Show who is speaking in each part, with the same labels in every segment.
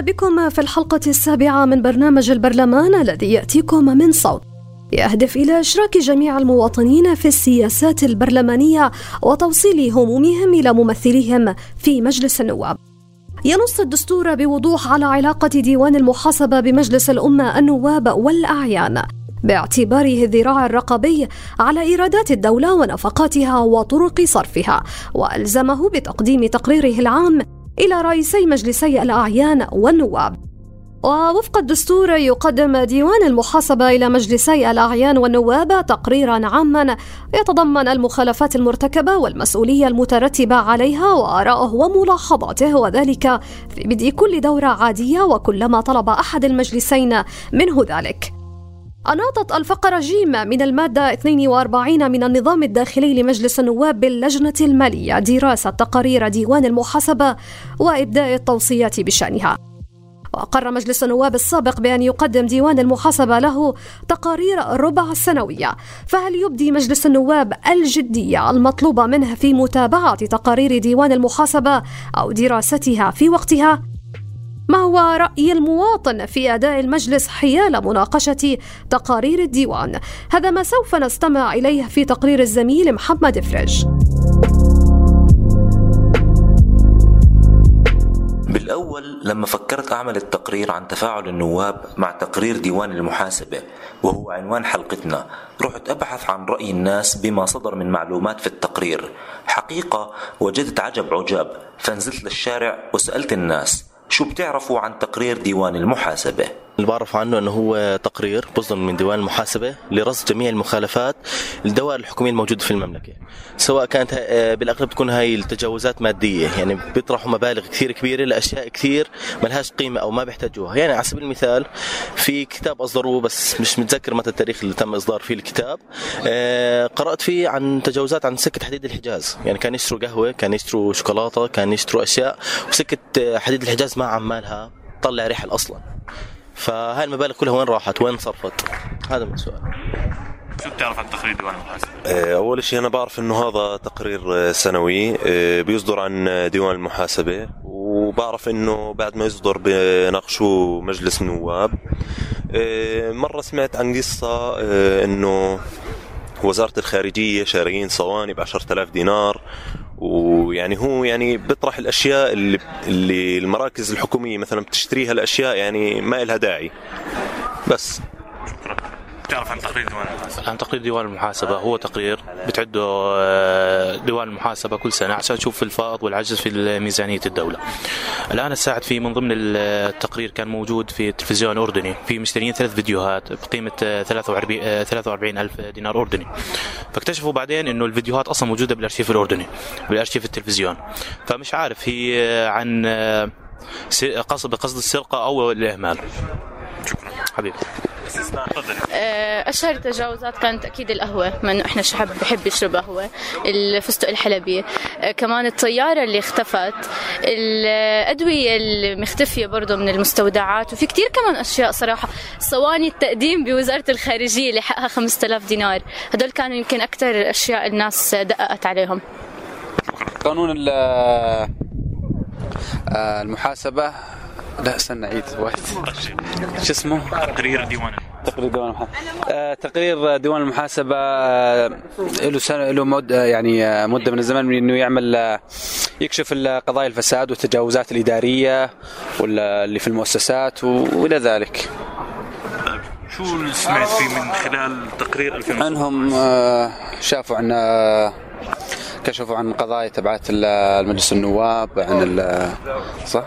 Speaker 1: بكم في الحلقة السابعة من برنامج البرلمان الذي يأتيكم من صوت يهدف إلى إشراك جميع المواطنين في السياسات البرلمانية وتوصيل همومهم إلى ممثليهم في مجلس النواب. ينص الدستور بوضوح على علاقة ديوان المحاسبة بمجلس الأمة النواب والأعيان باعتباره الذراع الرقبي على إيرادات الدولة ونفقاتها وطرق صرفها وألزمه بتقديم تقريره العام إلى رئيسي مجلسي الأعيان والنواب ووفق الدستور يقدم ديوان المحاسبة إلى مجلسي الأعيان والنواب تقريرا عاما يتضمن المخالفات المرتكبة والمسؤولية المترتبة عليها وآراءه وملاحظاته وذلك في بدء كل دورة عادية وكلما طلب أحد المجلسين منه ذلك. أناطت الفقرة جيم من المادة 42 من النظام الداخلي لمجلس النواب باللجنة المالية دراسة تقارير ديوان المحاسبة وإبداء التوصيات بشأنها. وأقر مجلس النواب السابق بأن يقدم ديوان المحاسبة له تقارير ربع سنوية فهل يبدي مجلس النواب الجدية المطلوبة منه في متابعة تقارير ديوان المحاسبة أو دراستها في وقتها؟ ما هو رأي المواطن في أداء المجلس حيال مناقشة تقارير الديوان؟ هذا ما سوف نستمع إليه في تقرير الزميل محمد فريج.
Speaker 2: بالأول لما فكرت أعمل التقرير عن تفاعل النواب مع تقرير ديوان المحاسبة وهو عنوان حلقتنا رحت أبحث عن رأي الناس بما صدر من معلومات في التقرير حقيقة وجدت عجب عجاب فنزلت للشارع وسألت الناس شو بتعرفوا عن تقرير ديوان المحاسبة؟
Speaker 3: اللي بعرف عنه إنه هو تقرير بصدر من ديوان المحاسبة لرصد جميع المخالفات للدوائر الحكوميه الموجوده في المملكة. سواء كانت بالأغلب تكون هاي التجاوزات مادية يعني بيطرحوا مبالغ كثير كبيرة لأشياء كثير ما لهاش قيمة أو ما بيحتاجوها. يعني على سبيل المثال في كتاب أصدروه بس مش متذكر متى التاريخ اللي تم إصدار فيه الكتاب آه، قرأت فيه عن تجاوزات عن سكة حديد الحجاز. يعني كان يشتروا قهوة كان يشتروا شوكولاتة كان يشتروا أشياء وسكة حديد الحجاز ما عمالها طلع رحل أصلا. فهاي المبالغ كلها وين راحت؟ وين صرفت؟ هذا من السؤال.
Speaker 4: شو بتعرف عن تقرير ديوان المحاسبة؟
Speaker 5: آه، أول شيء أنا بعرف إنه هذا تقرير آه، سنوي آه، بيصدر عن ديوان المحاسبة وبعرف إنه بعد ما يصدر بناقشوه مجلس النواب. مرة سمعت عن قصة إنه وزارة الخارجية شاريين صواني ب 10000 دينار ويعني هو يعني بيطرح الأشياء اللي اللي المراكز الحكومية مثلا بتشتريها الأشياء يعني ما لها داعي. بس.
Speaker 4: تعرف عن تقرير ديوان المحاسبة؟
Speaker 6: عن تقرير ديوان المحاسبة هو تقرير بتعده آه، ديوان المحاسبة كل سنة عشان تشوف الفائض والعجز في ميزانية الدولة. الآن الساعد في من ضمن التقرير كان موجود في التلفزيون الأردني في مشترين ثلاث فيديوهات بقيمة 43 43 ألف دينار أردني. فاكتشفوا بعدين إنه الفيديوهات أصلا موجودة بالأرشيف الأردني بالأرشيف التلفزيون. فمش عارف هي عن آه، قصد بقصد السرقة أو الإهمال.
Speaker 4: شكرا
Speaker 6: حبيبي.
Speaker 7: آه، أشهر التجاوزات كانت أكيد القهوة ما إحنا شعب بحب يشرب قهوة الفستق الحلبي. آه، كمان الطيارة اللي اختفت الأدوية المختفية برضه من المستودعات وفي كتير كمان أشياء صراحة. صواني التقديم بوزارة الخارجية اللي حقها 5000 دينار. هدول كانوا يمكن أكثر أشياء الناس دققت عليهم.
Speaker 8: قانون آه، المحاسبة لا استنى عيد واحد شو اسمه؟
Speaker 4: تقرير ديوان
Speaker 8: تقرير ديوان المحاسبة آه تقرير ديوان المحاسبة آه له سنة له يعني آه مدة من الزمن من إنه يعمل يكشف قضايا الفساد والتجاوزات الإدارية واللي في المؤسسات وإلى ذلك.
Speaker 4: شو سمعت فيه من خلال تقرير 2000
Speaker 8: عنهم شافوا عن كشفوا عن قضايا تبعت المجلس النواب عن صح؟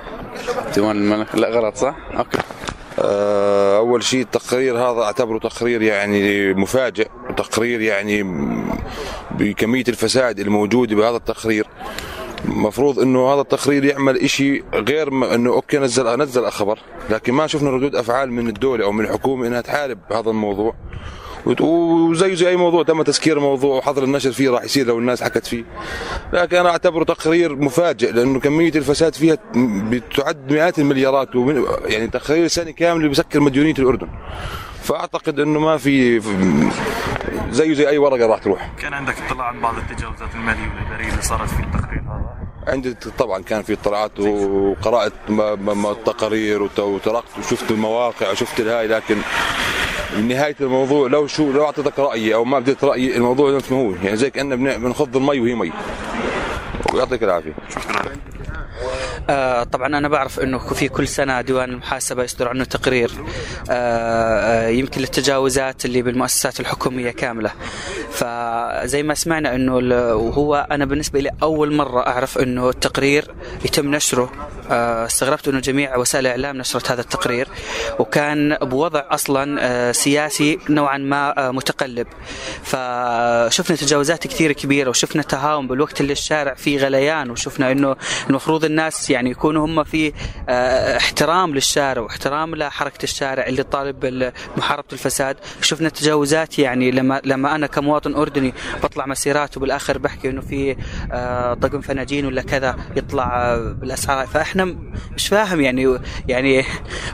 Speaker 8: ديوان الملك لا غلط صح؟ أوكي
Speaker 9: آه، أول شيء التقرير هذا أعتبره تقرير يعني مفاجئ تقرير يعني بكمية الفساد الموجوده بهذا التقرير المفروض إنه هذا التقرير يعمل شيء غير ما إنه أوكي نزل نزل الخبر لكن ما شفنا ردود أفعال من الدولة أو من الحكومة إنها تحارب هذا الموضوع وزي زي أي موضوع تم تسكير الموضوع وحظر النشر فيه راح يصير لو الناس حكت فيه. لكن أنا أعتبره تقرير مفاجئ لأنه كمية الفساد فيها بتعد مئات المليارات يعني تقرير سنة كاملة بتسكر مديونية الأردن. فأعتقد إنه ما في زيه زي أي ورقة راح تروح.
Speaker 4: كان عندك اطلاع عن بعض التجاوزات المالية والإدارية اللي صارت في التقرير هذا؟
Speaker 9: عندي طبعا كان في اطلاعات وقرأت التقارير وتركت وشفت المواقع وشفت الهاي لكن نهاية الموضوع لو شو لو أعطيتك رأيي أو ما بديت رأيي الموضوع نفس ما هو. يعني زي كاننا بنخض المي وهي مي. ويعطيك العافية.
Speaker 10: آه طبعا أنا بعرف إنه في كل سنة ديوان المحاسبة يصدر عنه تقرير آه, آه، يمكن للتجاوزات اللي بالمؤسسات الحكومية كاملة. فزي ما سمعنا إنه وهو أنا بالنسبة لي أول مرة أعرف إنه التقرير يتم نشره. استغربت أنه جميع وسائل الإعلام نشرت هذا التقرير وكان بوضع أصلا آه سياسي نوعا ما آه متقلب. فشفنا تجاوزات كثير كبيرة وشفنا تهاون بالوقت اللي الشارع فيه غليان وشفنا إنه المفروض الناس يعني يكونوا هم في آه، احترام للشارع واحترام لحركه الشارع اللي طالب بمحاربه الفساد. شفنا تجاوزات يعني لما لما أنا كمواطن أردني بطلع مسيرات وبالآخر بحكي إنه في آه، طقم فناجين ولا كذا يطلع بالأسعار. فإحنا مش فاهم يعني يعني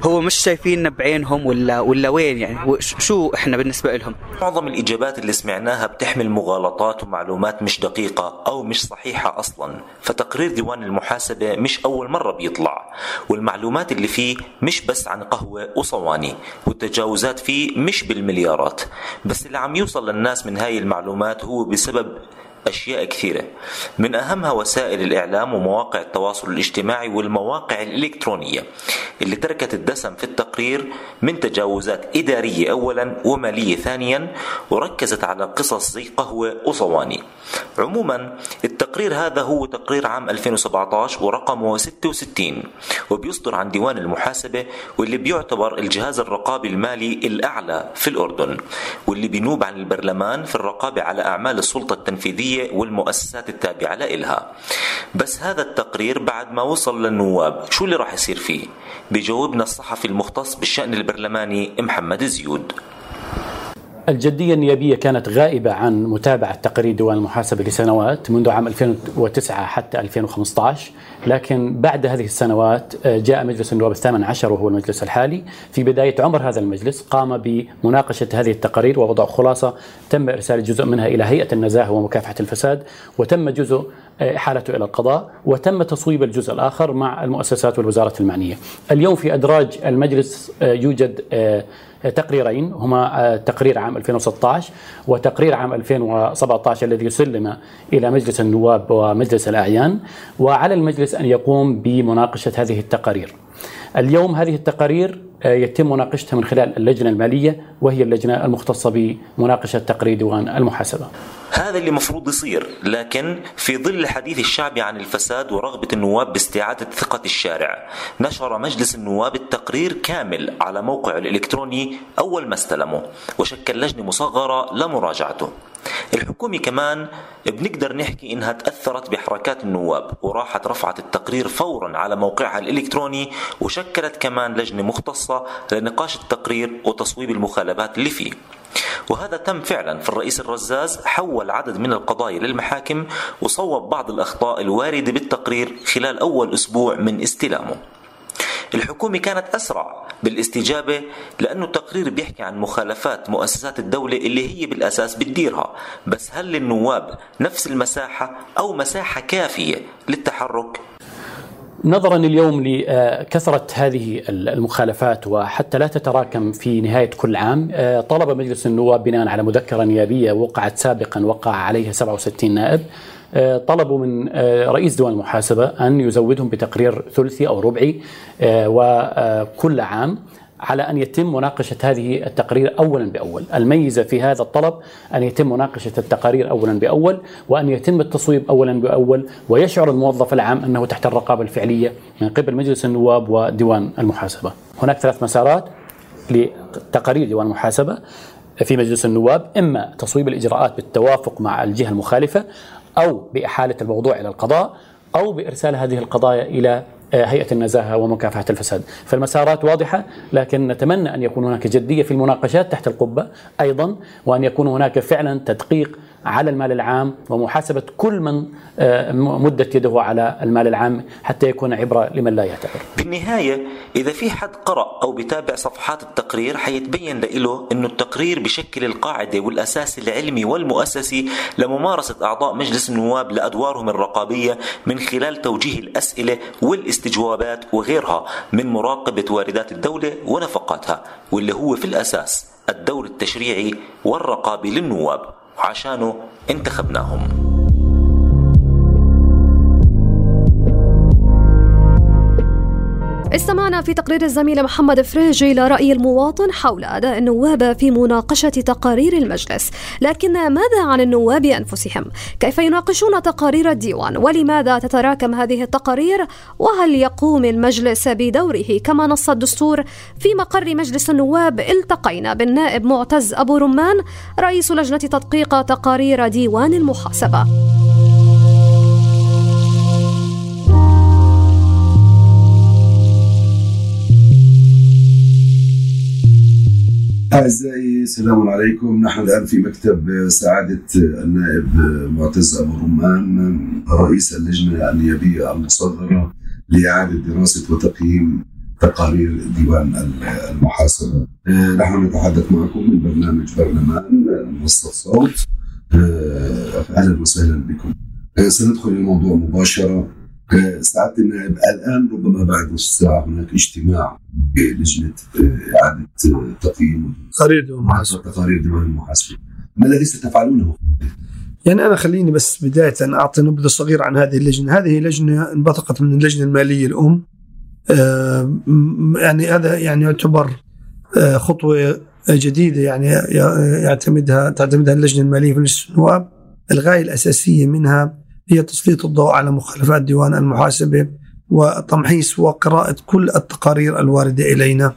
Speaker 10: هو مش شايفيننا بعينهم ولا ولا وين يعني؟ شو إحنا بالنسبة لهم؟
Speaker 2: معظم الإجابات اللي سمعناها بتحمل مغالطات ومعلومات مش دقيقة أو مش صحيحة أصلا فتقرير ديوان المحاسبة مش أول مرة بيطلع والمعلومات اللي فيه مش بس عن قهوة وصواني والتجاوزات فيه مش بالمليارات بس اللي عم يوصل للناس من هاي المعلومات هو بسبب أشياء كثيرة. من أهمها وسائل الإعلام ومواقع التواصل الاجتماعي والمواقع الإلكترونية اللي تركت الدسم في التقرير من تجاوزات إدارية أولا ومالية ثانيا وركزت على قصص زي قهوة وصواني. عموما التقرير هذا هو تقرير عام 2017 ورقمه 66 وبيصدر عن ديوان المحاسبة واللي بيعتبر الجهاز الرقابي المالي الأعلى في الأردن واللي بينوب عن البرلمان في الرقابة على أعمال السلطة التنفيذية والمؤسسات التابعة لإلها بس هذا التقرير بعد ما وصل للنواب شو اللي راح يصير فيه؟ بيجاوبنا الصحفي المختص بالشأن البرلماني محمد زيود.
Speaker 11: الجدية النيابية كانت غائبة عن متابعة تقارير ديوان المحاسبة لسنوات منذ عام 2009 حتى 2015 لكن بعد هذه السنوات آه، جاء مجلس النواب الثامن عشر وهو المجلس الحالي. في بداية عمر هذا المجلس قام بمناقشة هذه التقارير ووضع خلاصة. تم إرسال جزء منها إلى هيئة النزاهة ومكافحة الفساد وتم جزء آه، إحالته إلى القضاء وتم تصويب الجزء الآخر مع المؤسسات والوزارة المعنية. اليوم في أدراج المجلس آه، يوجد تقريرين هما تقرير عام 2016 وتقرير عام 2017 الذي سلم إلى مجلس النواب ومجلس الأعيان وعلى المجلس أن يقوم بمناقشة هذه التقارير. اليوم هذه التقارير آه، يتم مناقشتها من خلال اللجنة المالية وهي اللجنة المختصة بمناقشة تقرير ديوان المحاسبة.
Speaker 2: هذا اللي مفروض يصير. لكن في ظل الحديث الشعبي عن الفساد ورغبة النواب باستعادة ثقة الشارع نشر مجلس النواب التقرير كامل على موقعه الإلكتروني أول ما استلمه وشكل لجنة مصغرة لمراجعته. الحكومة كمان بنقدر نحكي إنها تأثرت بحركات النواب وراحت رفعت التقرير فورا على موقعها الإلكتروني وشكلت كمان لجنة مختصة لنقاش التقرير وتصويب المخالفات اللي فيه. وهذا تم فعلا في الرئيس الرزاز حول عدد من القضايا للمحاكم وصوب بعض الأخطاء الواردة بالتقرير خلال أول أسبوع من استلامه. الحكومة كانت أسرع بالاستجابة لأنه التقرير بيحكي عن مخالفات مؤسسات الدولة اللي هي بالأساس بتديرها. بس هل للنواب نفس المساحة أو مساحة كافية للتحرك؟
Speaker 11: نظرا اليوم لكثرة هذه المخالفات وحتى لا تتراكم في نهاية كل عام طلب مجلس النواب بناء على مذكرة نيابية وقعت سابقا وقع عليها 67 نائب. طلبوا من آه، رئيس ديوان المحاسبة أن يزودهم بتقرير ثلثي أو ربعي وكل عام على أن يتم مناقشة هذه التقارير أولا بأول. الميزة في هذا الطلب أن يتم مناقشة التقارير أولا بأول وأن يتم التصويب أولا بأول ويشعر الموظف العام أنه تحت الرقابة الفعلية من قبل مجلس النواب وديوان المحاسبة. هناك ثلاث مسارات لتقارير ديوان المحاسبة في مجلس النواب إما تصويب الإجراءات بالتوافق مع الجهة المخالفة أو بإحالة الموضوع إلى القضاء أو بإرسال هذه القضايا إلى آه، هيئة النزاهة ومكافحة الفساد. فالمسارات واضحة لكن نتمنى أن يكون هناك جدية في المناقشات تحت القبة أيضا وأن يكون هناك فعلا تدقيق على المال العام ومحاسبة كل من آه، مدت يده على المال العام حتى يكون عبرة لمن لا يعتبر
Speaker 2: بالنهاية إذا في حد قرأ أو بتابع صفحات التقرير حيتبين له أنه التقرير بشكل القاعدة والأساس العلمي والمؤسسي لممارسة أعضاء مجلس النواب لأدوارهم الرقابية من خلال توجيه الأسئلة والاستجوابات وغيرها من مراقبة واردات الدولة ونفقاتها واللي هو في الأساس الدور التشريعي والرقابي للنواب. وعشانه انتخبناهم.
Speaker 1: استمعنا في تقرير الزميل محمد فريجي إلى رأي المواطن حول أداء النواب في مناقشة تقارير المجلس لكن ماذا عن النواب أنفسهم؟ كيف يناقشون تقارير الديوان؟ ولماذا تتراكم هذه التقارير؟ وهل يقوم المجلس بدوره كما نص الدستور؟ في مقر مجلس النواب التقينا بالنائب معتز أبو رمان رئيس لجنة تدقيق تقارير ديوان المحاسبة
Speaker 12: أعزائي السلام عليكم. نحن الآن في مكتب سعادة النائب معتز أبو رمان رئيس اللجنة النيابية المصغرة لإعادة دراسة وتقييم تقارير ديوان المحاسبة نحن نتحدث معكم من برنامج برلمان منصة صوت. أهلا وسهلا بكم. سندخل الموضوع مباشرة. سعاده النائب الآن ربما بعد نصف ساعة هناك اجتماع بلجنة إعادة تقييم
Speaker 13: تقارير ديوان المحاسبه
Speaker 12: تقارير ديوان المحاسبه ما الذي ستفعلونه؟
Speaker 13: يعني أنا خليني بس بداية أعطي نبذة صغيرة عن هذه اللجنة، هذه لجنة انبثقت من اللجنة المالية الأم. آه، يعني هذا يعني يعتبر آه، خطوة جديدة يعني يعتمدها تعتمدها اللجنة المالية في مجلس النواب. الغاية الأساسية منها هي تسليط الضوء على مخالفات ديوان المحاسبة وتمحيص وقراءة كل التقارير الواردة إلينا.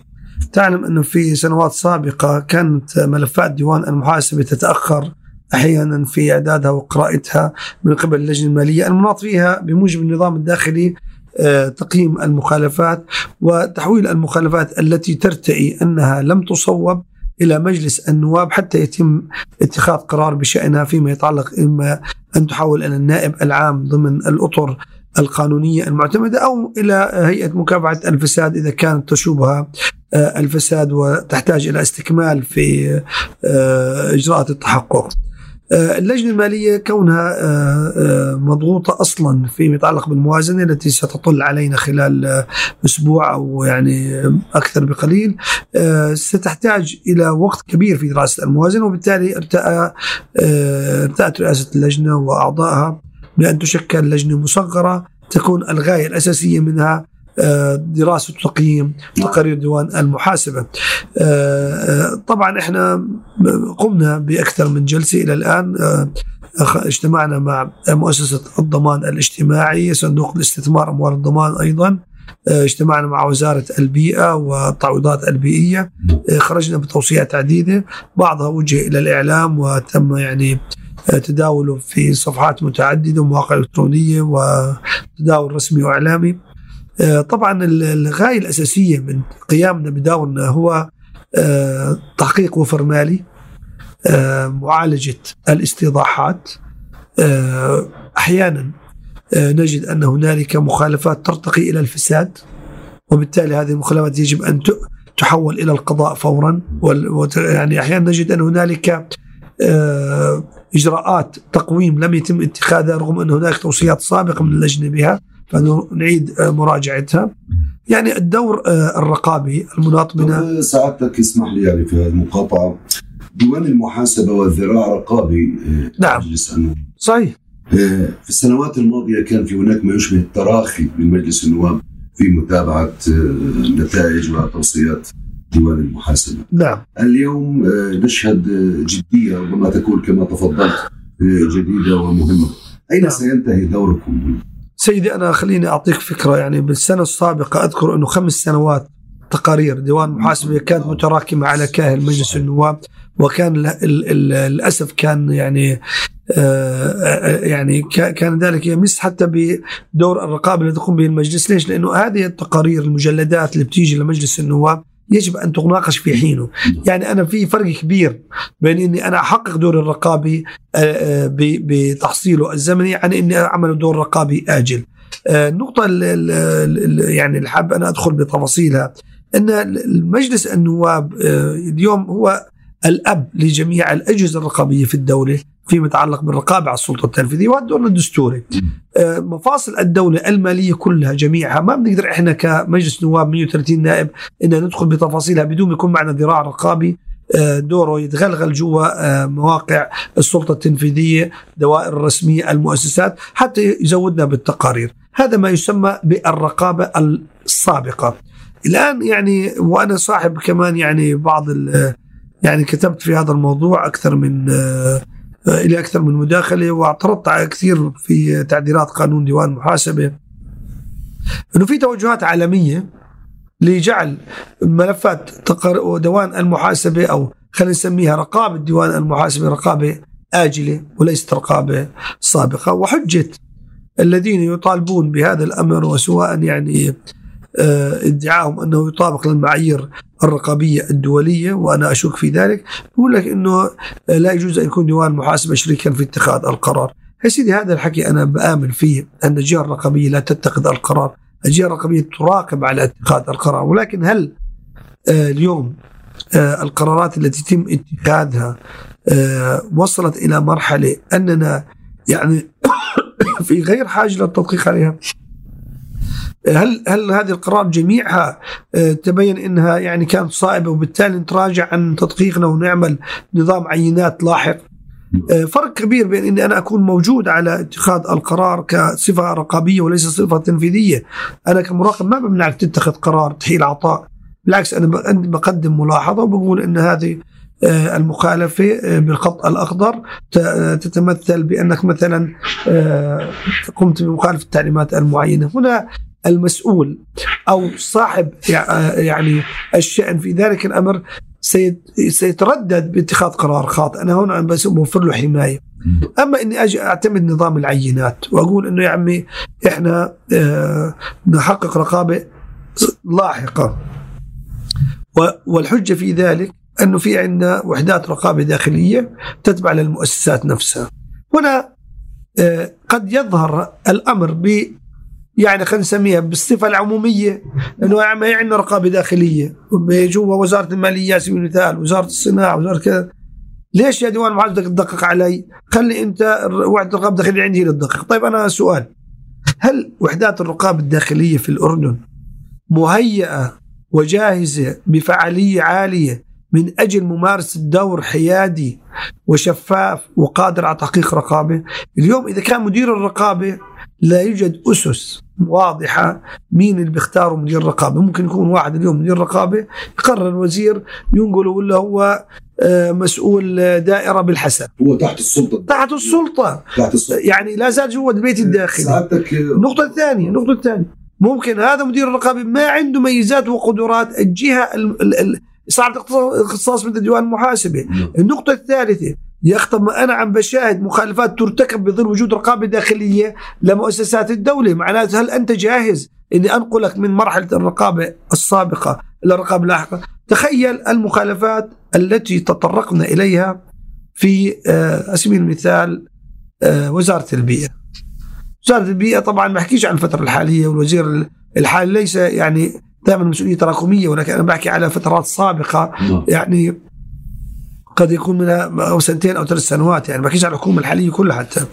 Speaker 13: تعلم أنه في سنوات سابقة كانت ملفات ديوان المحاسبة تتأخر أحيانا في إعدادها وقراءتها من قبل اللجنة المالية المناط فيها بموجب النظام الداخلي آه، تقييم المخالفات وتحويل المخالفات التي ترتئي أنها لم تصوب إلى مجلس النواب حتى يتم اتخاذ قرار بشأنها فيما يتعلق إما أن تحول إلى النائب العام ضمن الأطر القانونية المعتمدة أو إلى هيئة مكافحة الفساد إذا كانت تشوبها آه، الفساد وتحتاج إلى استكمال في آه، إجراءات التحقق. اللجنة المالية كونها آه، آه، مضغوطة أصلا فيما يتعلق بالموازنة التي ستطل علينا خلال أسبوع أو يعني أكثر بقليل. ستحتاج إلى وقت كبير في دراسة الموازنة وبالتالي ارتأى ارتأت رئاسة اللجنة وأعضائها بأن تشكل لجنة مصغرة تكون الغاية الأساسية منها دراسة وتقييم تقارير ديوان المحاسبة. آه، آه، طبعا إحنا قمنا بأكثر من جلسة إلى الآن. آه، اجتمعنا مع مؤسسة الضمان الاجتماعي صندوق الاستثمار أموال الضمان أيضا. اجتمعنا مع وزارة البيئة والتعويضات البيئية. خرجنا بتوصيات عديدة. بعضها وجه إلى الإعلام وتم يعني تداوله في صفحات متعددة ومواقع إلكترونية وتداول رسمي وإعلامي. آه، طبعا الغاية الأساسية من قيامنا بدورنا هو آه، تحقيق وفر مالي آه، معالجة الاستيضاحات أحيانا نجد أن هنالك مخالفات ترتقي إلى الفساد وبالتالي هذه المخالفات يجب أن تحول إلى القضاء فورا. يعني أحيانا نجد أن هنالك إجراءات تقويم لم يتم اتخاذها رغم أن هناك توصيات سابقة من اللجنة بها. فنعيد مراجعتها يعني الدور آه، الرقابي المناط بنا
Speaker 12: سعادتك اسمح لي يعني في المقاطعة ديوان المحاسبة والذراع رقابي
Speaker 13: آه، نعم صحيح
Speaker 12: آه، في السنوات الماضية كان في هناك ما يشبه التراخي من مجلس النواب في متابعة نتائج وتوصيات ديوان المحاسبة.
Speaker 13: نعم.
Speaker 12: اليوم نشهد جدية ربما تكون كما تفضلت جديدة ومهمة. أين نعم. سينتهي دوركم
Speaker 13: سيدي أنا خليني أعطيك فكرة يعني بالسنة السابقة أذكر إنه خمس سنوات تقارير ديوان المحاسبه كانت متراكمة على كاهل مجلس النواب وكان للأسف كان يعني آه، يعني كان ذلك يمس حتى بدور الرقابة التي تقوم به المجلس ليش؟ لأنه هذه التقارير المجلدات اللي بتيجي لمجلس النواب يجب أن تناقش في حينه. يعني أنا في فرق كبير بين إني أنا أحقق دور الرقابي آه، آه، بتحصيله الزمني عن إني أعمل دور رقابي آجل. النقطة اللي يعني اللي حاب أنا أدخل بتفاصيلها أن المجلس النواب اليوم هو الأب لجميع الأجهزة الرقابية في الدولة. فيما يتعلق بالرقابة على السلطة التنفيذية والدور الدستوري. آه، مفاصل الدولة المالية كلها جميعها ما بنقدر إحنا كمجلس نواب 130 نائب إن ندخل بتفاصيلها بدون ما يكون معنا ذراع رقابي. آه، دوره يتغلغل جوا آه، مواقع السلطة التنفيذية دوائر الرسمية المؤسسات حتى يزودنا بالتقارير. هذا ما يسمى بالرقابة السابقة. الآن يعني وأنا صاحب كمان يعني بعض يعني كتبت في هذا الموضوع أكثر من إلى أكثر من مداخلة واعترضت على كثير في تعديلات قانون ديوان المحاسبه إنه في توجهات عالمية لجعل ملفات ديوان المحاسبة أو خلينا نسميها رقابة ديوان المحاسبة رقابة آجلة وليست رقابة سابقة. وحجة الذين يطالبون بهذا الأمر وسواء يعني آه، ادعاهم أنه يطابق للمعايير الرقابية الدولية وأنا أشك في ذلك. بقول لك إنه لا يجوز أن يكون ديوان المحاسبه شريكا في اتخاذ القرار. يا سيدي هذا الحكي أنا بآمن فيه أن الجهة الرقابية لا تتخذ القرار. الجهة الرقابية تراقب على اتخاذ القرار. ولكن هل آه، اليوم آه، القرارات التي يتم اتخاذها وصلت إلى مرحلة أننا يعني في غير حاجة للتدقيق عليها؟ هل هل هذه القرارات جميعها آه، تبين إنها يعني كانت صائبة وبالتالي نتراجع عن تدقيقنا ونعمل نظام عينات لاحق؟ آه، فرق كبير بين إني أنا أكون موجود على اتخاذ القرار كصفة رقابية وليس صفة تنفيذية. أنا كمراقب ما بمنعك تتخذ قرار تحيل عطاء. بالعكس أنا بقدم ملاحظة وبقول إن هذه آه، المخالفة بالخط الأخضر تتمثل بأنك مثلا قمت بمخالفة التعليمات المعينة. هنا المسؤول أو صاحب يعني الشأن. في ذلك الأمر سيتردد باتخاذ قرار خاطئ. أنا هنا بس بوفر له حماية. أما إني أجي أعتمد نظام العينات وأقول إنه يا عمي إحنا آه نحقق رقابة لاحقة. والحجة في ذلك أنه في عندنا وحدات رقابة داخلية تتبع للمؤسسات نفسها. هنا آه قد يظهر الأمر يعني خلينا نسميها بالصفة العمومية إنه ما عندنا رقابة داخلية جوا وزارة المالية على سبيل المثال وزارة الصناعة وزارة كذا ليش يا ديوان المحاسبه بدك تدقق علي؟ خلي أنت وحدة الرقابة الداخلية عندي تدقق، طيب أنا سؤال هل وحدات الرقابة الداخلية في الأردن مهيئة وجاهزة بفعالية عالية من أجل ممارسة دور حيادي وشفاف وقادر على تحقيق رقابة؟ اليوم إذا كان مدير الرقابة لا يوجد أسس واضحة مين اللي بيختاروا مدير رقابه ممكن يكون واحد اليوم مدير رقابه يقرر الوزير ينقله ولا هو آه، مسؤول دائرة بالحسن
Speaker 12: هو تحت السلطة.
Speaker 13: تحت السلطة. تحت السلطة. يعني لا زال جوا البيت الداخلي. سعادتك النقطة الثانية النقطة الثانية. ممكن هذا مدير الرقابة ما عنده ميزات وقدرات الجهة صار اختصاص من ديوان المحاسبه نعم. النقطة الثالثة يخطب أنا عم بشاهد مخالفات ترتكب بظل وجود رقابة داخلية لمؤسسات الدولة. معناته هل أنت جاهز أني أنقلك من مرحلة الرقابة السابقة إلى الرقابة اللاحقة؟ تخيل المخالفات التي تطرقنا إليها في آه، على سبيل المثال آه، وزارة البيئة. وزارة البيئة طبعا ما بحكيش عن الفترة الحالية والوزير الحالي ليس يعني دائما مسؤولية تراكمية ولكن أنا بحكي على فترات سابقة. نعم. يعني قد يكون منها أو سنتين أو ثلاث سنوات يعني ما على الحكومة الحالية كلها حتى.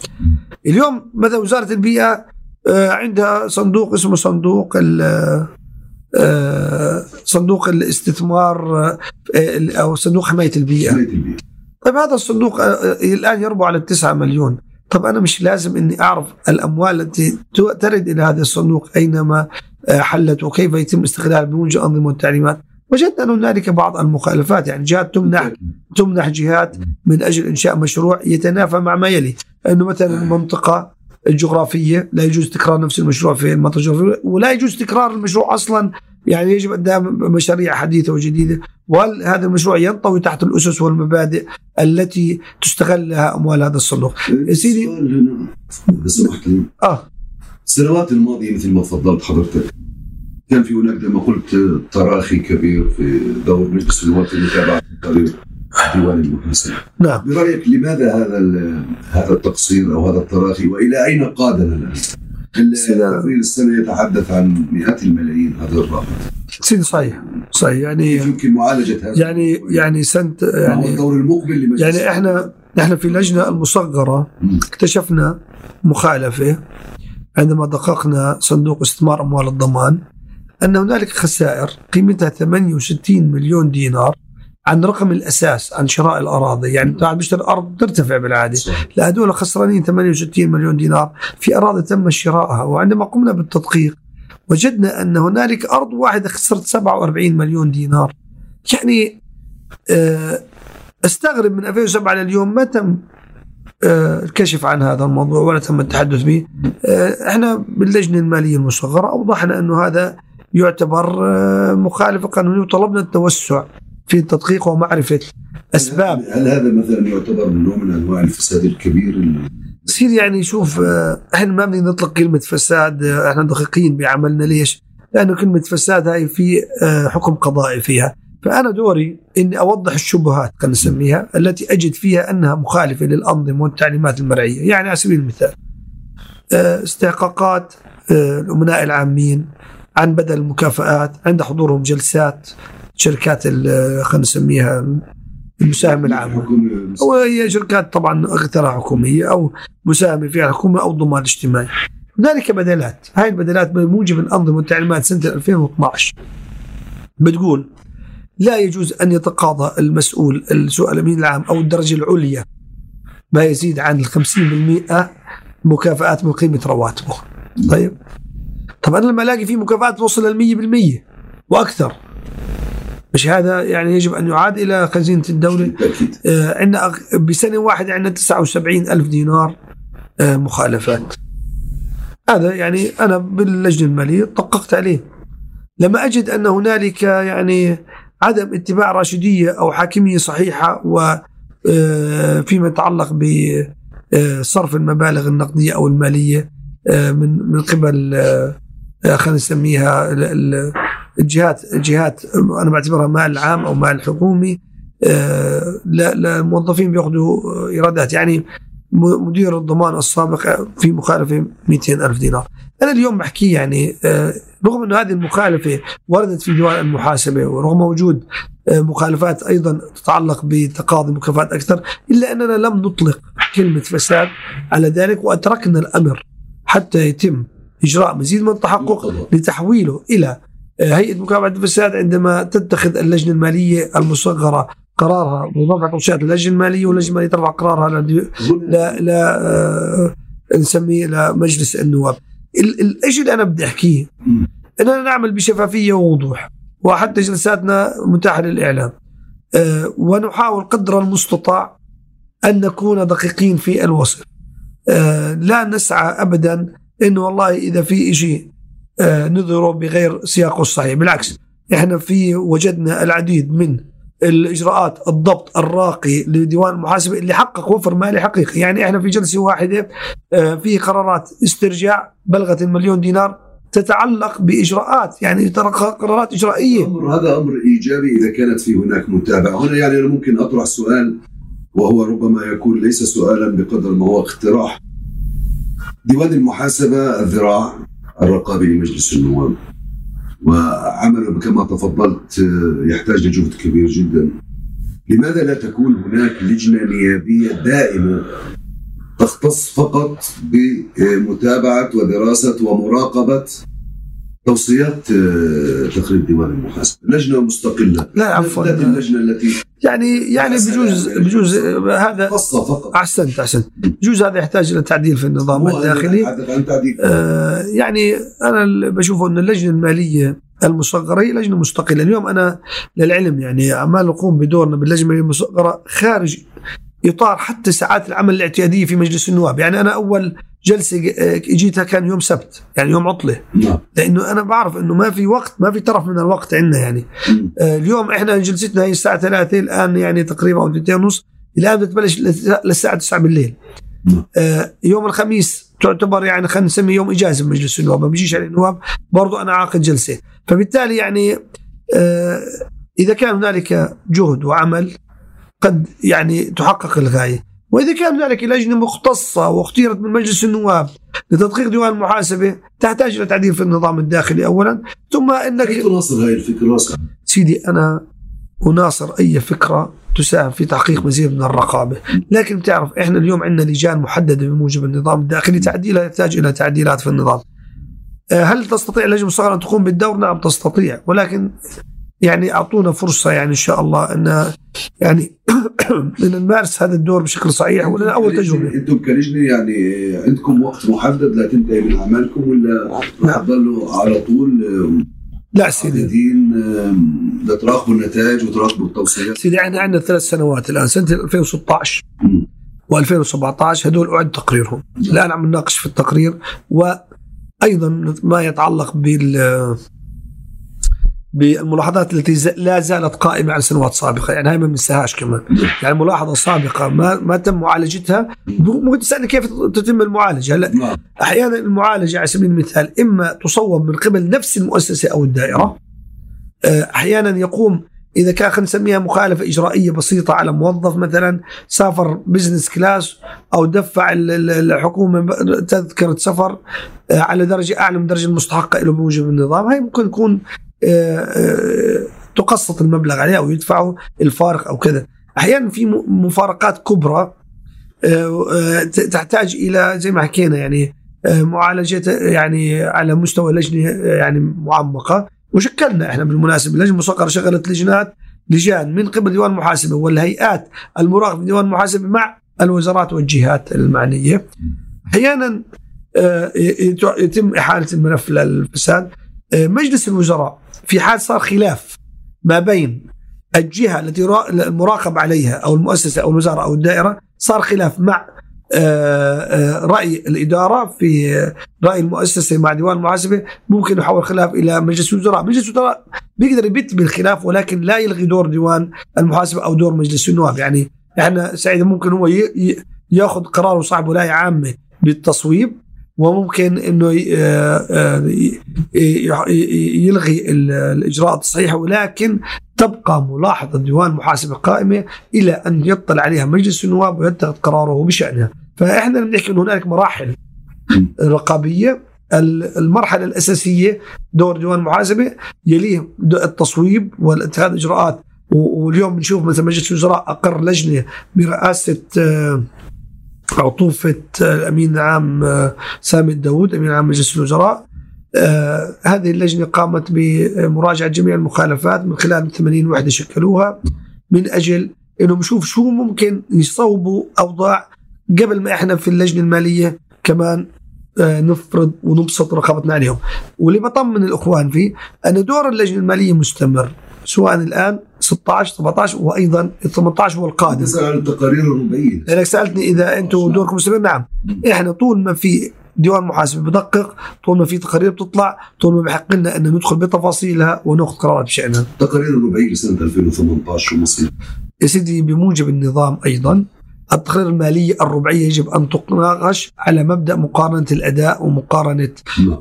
Speaker 13: اليوم مثلا وزارة البيئة آه، عندها صندوق اسمه صندوق آه، صندوق الاستثمار آه، أو صندوق حماية البيئة. طيب هذا الصندوق الآن يربو على التسعة مليون. طب أنا مش لازم أني أعرف الأموال التي ترد إلى هذا الصندوق أينما حلت وكيف يتم استغلالها بوجه أنظمة والتعليمات وجدنا أن هنالك بعض المخالفات يعني جهات تمنح تمنح جهات من أجل إنشاء مشروع يتنافى مع ما يلي. أنه مثلا المنطقة الجغرافية لا يجوز تكرار نفس المشروع في المنطقة الجغرافية ولا يجوز تكرار المشروع أصلا. يعني يجب قدام مشاريع حديثة وجديدة. وهل هذا المشروع ينطوي تحت الأسس والمبادئ التي تستغل لها أموال هذا الصندوق؟
Speaker 12: سيدي لي آه. السنوات الماضية مثل ما تفضلت حضرتك كان في هناك كما قلت تراخي كبير في دور مجلس النواب في متابعه تقارير ديوان المحاسبه.
Speaker 13: نعم.
Speaker 12: برأيك لماذا هذا هذا التقصير أو هذا التراخي وإلى أين قادنا الآن؟ التقرير السنة يتحدث عن مئات الملايين هذا الرقم.
Speaker 13: سيدي صحيح صحيح يعني
Speaker 12: يمكن معالجة هذا
Speaker 13: يعني يعني سنت يعني
Speaker 12: الدور المقبل لمجلس
Speaker 13: يعني إحنا إحنا في اللجنه المصغرة اكتشفنا مخالفة عندما دققنا صندوق استثمار أموال الضمان أن هنالك خسائر قيمتها 68 مليون دينار عن رقم الأساس عن شراء الأراضي. يعني انت بتشتري أرض ترتفع بالعادة. لا هذول خسرانين 68 مليون دينار في أراضي تم شرائها. وعندما قمنا بالتدقيق وجدنا أن هنالك أرض واحدة خسرت 47 مليون دينار. يعني آه، أستغرب من 2007 لليوم ما تم الكشف عن هذا الموضوع ولا تم التحدث به. آه، إحنا باللجنة المالية المصغرة أوضحنا أنه هذا يعتبر مخالفه قانونيه وطلبنا التوسع في التدقيق ومعرفة أسباب.
Speaker 12: هل هذا مثلا يعتبر نوع من أنواع الفساد الكبير؟
Speaker 13: يصير يعني شوف إحنا ما بدنا نطلق كلمة فساد إحنا دقيقين بعملنا. ليش؟ لأنه كلمة فساد هاي في حكم قضائي فيها. فأنا دوري إني أوضح الشبهات خلينا نسميها التي أجد فيها أنها مخالفة للأنظمة والتعليمات المرعيه، يعني على سبيل المثال استحقاقات الأمناء العامين عن بدل المكافآت عند حضورهم جلسات شركات خلينا نسميها المساهمة العامة. وهي شركات طبعا أكثرها حكومية أو مساهمة فيها الحكومة أو ضمان اجتماعي. هنالك بدلات. هاي البدلات بموجب الأنظمة والتعليمات سنة 2012 بتقول لا يجوز أن يتقاضى المسؤول السؤال الأمين العام أو الدرجة العليا. ما يزيد عن الخمسين بالمئة مكافآت من قيمة رواتبه. طيب. طبعا لما ألاقي في مكافآت توصل للمية بالمية وأكثر. مش هذا يعني يجب أن يعاد إلى خزينة الدولة؟ آه عندنا بسنة واحدة عندنا 79 ألف دينار آه مخالفات. هذا يعني أنا باللجنة المالية دققت عليه. لما أجد أن هنالك يعني عدم اتباع راشدية أو حاكمية صحيحة و فيما يتعلق بصرف المبالغ النقدية أو المالية من من قبل خلينا نسميها الجهات الجهات أنا بعتبرها مال عام أو مال حكومي للموظفين بيأخذوا إيرادات. يعني مدير الضمان السابق في مخالفة 200 ألف دينار. أنا اليوم بحكي يعني رغم أن هذه المخالفة وردت في ديوان المحاسبة ورغم وجود مخالفات أيضا تتعلق بتقاضي مكافآت أكثر إلا أننا لم نطلق كلمة فساد على ذلك وأتركنا الأمر حتى يتم إجراء مزيد من التحقق لتحويله إلى هيئة مكافحة الفساد عندما تتخذ اللجنة المالية المصغرة قرارها برفع توصيات اللجنة المالية واللجنة المالية ترفع قرارها لا لا آه نسميه لمجلس النواب. الشيء اللي أنا بدي أحكيه؟ أننا نعمل بشفافية ووضوح وحتى جلساتنا متاحة للإعلام. آه ونحاول قدر المستطاع أن نكون دقيقين في الوصف آه لا نسعى أبدا أنه والله إذا في شيء آه نظهره بغير سياقه الصحيح. بالعكس إحنا في وجدنا العديد من الإجراءات الضبط الراقي لديوان المحاسبه اللي حقق وفر مالي حقيقي. يعني إحنا في جلسة واحدة في قرارات استرجاع بلغت المليون دينار تتعلق بإجراءات يعني قرارات إجرائية.
Speaker 12: أمر هذا أمر إيجابي إذا كانت في هناك متابعة. هنا يعني أنا ممكن أطرح سؤال وهو ربما يكون ليس سؤالا بقدر ما هو اقتراح. ديوان المحاسبة الذراع الرقابي لمجلس النواب وعمله كما تفضلت يحتاج لجهد كبير جدا. لماذا لا تكون هناك لجنة نيابية دائمة تختص فقط بمتابعة ودراسة ومراقبة توصيات تقرير ديوان المحاسبة. لجنة مستقلة.
Speaker 13: لا عفوا.
Speaker 12: اللجنة التي
Speaker 13: يعني يعني بجوز بجوز هذا
Speaker 12: خاصة فقط.
Speaker 13: أحسنت أحسنت. بجوز هذا يحتاج إلى تعديل في النظام الداخلي.
Speaker 12: عن تعديل.
Speaker 13: آه يعني أنا بشوف أن اللجنة المالية المصغرة هي لجنة مستقلة. اليوم أنا للعلم يعني عمال نقوم بدورنا باللجنة المصغرة خارج إطار حتى ساعات العمل الاعتيادية في مجلس النواب. يعني أنا أول جلسة إجيتها كان يوم سبت يعني يوم عطلة.
Speaker 12: نعم.
Speaker 13: لأنه أنا بعرف إنه ما في وقت ما في طرف من الوقت عندنا يعني. آه اليوم إحنا جلستنا هي الساعة 3 الآن يعني تقريبا أو 2 ونص. الآن بتبلش للساعة 9 بالليل. آه يوم الخميس تعتبر يعني خلينا نسميه يوم إجازة بمجلس النواب. ما بيجيش عليه النواب برضه أنا عاقد جلسة. فبالتالي يعني آه إذا كان هنالك جهد وعمل قد يعني تحقق الغاية. وإذا كان هنالك لجنة مختصة واختيرت من مجلس النواب لتدقيق ديوان المحاسبة تحتاج إلى تعديل في النظام الداخلي اولا ثم إنك
Speaker 12: كيف تناصر هاي الفكرة؟
Speaker 13: سيدي أنا أناصر أي فكرة تساهم في تحقيق مزيد من الرقابة، لكن بتعرف إحنا اليوم عندنا لجان محددة بموجب النظام الداخلي تعديلها يحتاج إلى تعديلات في النظام. آه، هل تستطيع اللجنه المصغره أن تقوم بالدور؟ نعم تستطيع. ولكن يعني أعطونا فرصة يعني إن شاء الله أن يعني أن نمارس هذا الدور بشكل صحيح ولا أول تجربة.
Speaker 12: أنتم كلجنة يعني عندكم وقت محدد لتنتهي من أعمالكم ولا رح تضلوا على طول
Speaker 13: لا سيدي.
Speaker 12: لتراقبوا النتائج وتراقبوا التوصيات؟
Speaker 13: سيدي إحنا عندنا ثلاث سنوات الآن سنة 2016 و2017 هدول اعد تقريرهم. الان عم نناقش في التقرير وأيضا ما يتعلق بال بالملاحظات التي لا زالت قائمة على سنوات سابقة يعني هاي ما بننساهاش كمان. يعني ملاحظة سابقة ما ما تم معالجتها. ممكن تسألني كيف تتم المعالجة. هلأ أحيانا المعالجة على سبيل المثال إما تصوب من قبل نفس المؤسسة أو الدائرة أحيانا يقوم إذا كان خلينا نسميها مخالفة إجرائية بسيطة على موظف مثلا سافر business class أو دفع الحكومة تذكرة سفر على درجة أعلى من الدرجه المستحقه له بموجب النظام. هاي ممكن تكون تقسط المبلغ عليه أو يدفعه الفارق أو كذا. أحيانا في مفارقات كبرى تحتاج إلى زي ما حكينا يعني معالجة يعني على مستوى لجنة يعني معمقة. وشكلنا إحنا بالمناسبة اللجنه المصغره شغلت لجنات لجان من قبل ديوان المحاسبه والهيئات المراقبة ديوان المحاسبه مع الوزارات والجهات المعنية. أحيانا يتم إحالة الملف للفساد. مجلس الوزراء في حال صار خلاف ما بين الجهة التي المراقب عليها أو المؤسسة أو الوزارة أو الدائرة صار خلاف مع رأي الإدارة في رأي المؤسسة مع ديوان المحاسبه ممكن يحول خلاف إلى مجلس الوزراء، مجلس الوزراء بيقدر يبت بالخلاف ولكن لا يلغي دور ديوان المحاسبة أو دور مجلس النواب، يعني إحنا سعيد ممكن هو يأخذ قرار وصاحب ولاية عامة بالتصويب. وممكن إنه يلغي الاجراءات الصحيحه ولكن تبقى ملاحظة ديوان المحاسبه قائمة إلى أن يطلع عليها مجلس النواب ويتخذ قراره بشأنها، فإحنا بنحكي إنه هناك مراحل رقابية. المرحلة الأساسية دور ديوان المحاسبه يليه التصويب والاتخاذ إجراءات. واليوم بنشوف مثلا مجلس الوزراء أقر لجنة برئاسة عطوفة الأمين العام سامي الداود أمين عام مجلس الوزراء. آه هذه اللجنة قامت بمراجعة جميع المخالفات من خلال 80 وحدة شكلوها من أجل أنه نشوف شو ممكن يصوبوا أوضاع قبل ما إحنا في اللجنة المالية كمان آه نفرض ونبسط رقابتنا عليهم. واللي بطمن الإخوان فيه أن دور اللجنة المالية مستمر سواء الآن 16 17 وأيضا ال 18 هو القادم.
Speaker 12: تسال عن التقارير الربعيه.
Speaker 13: لانك سالتني إذا أنتم دوركم مستمر نعم. إحنا طول ما في ديوان محاسبه بدقق، طول ما في تقارير بتطلع، طول ما بحق لنا أن ندخل بتفاصيلها ونأخذ قرارات بشأنها.
Speaker 12: التقارير الربعيه لسنه 2018 شو مصير؟
Speaker 13: يا سيدي بموجب النظام أيضا التقارير المالية الربعية يجب أن تناقش على مبدأ مقارنة الأداء ومقارنة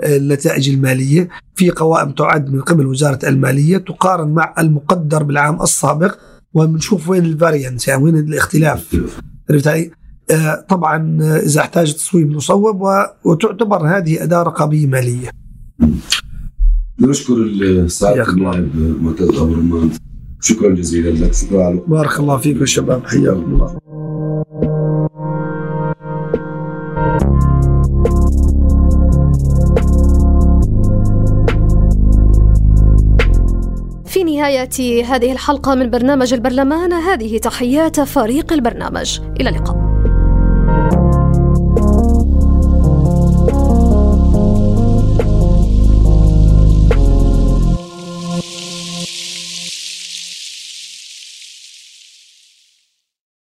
Speaker 13: النتائج المالية. في قوائم تعد من قبل وزارة المالية تقارن مع المقدر بالعام السابق وبنشوف وين الفارينس يعني وين الاختلاف. عرفت علي؟ آه طبعا إذا احتاج تصويب نصوب وتعتبر هذه أداة رقابية مالية.
Speaker 12: نشكر سعادة النائب معتز أبو رمان. شكرا جزيلا لك. شكرا على
Speaker 13: بارك الله فيكم شباب. حياكم الله.
Speaker 1: في نهاية هذه الحلقة من برنامج البرلمان هذه تحيات فريق البرنامج. إلى اللقاء.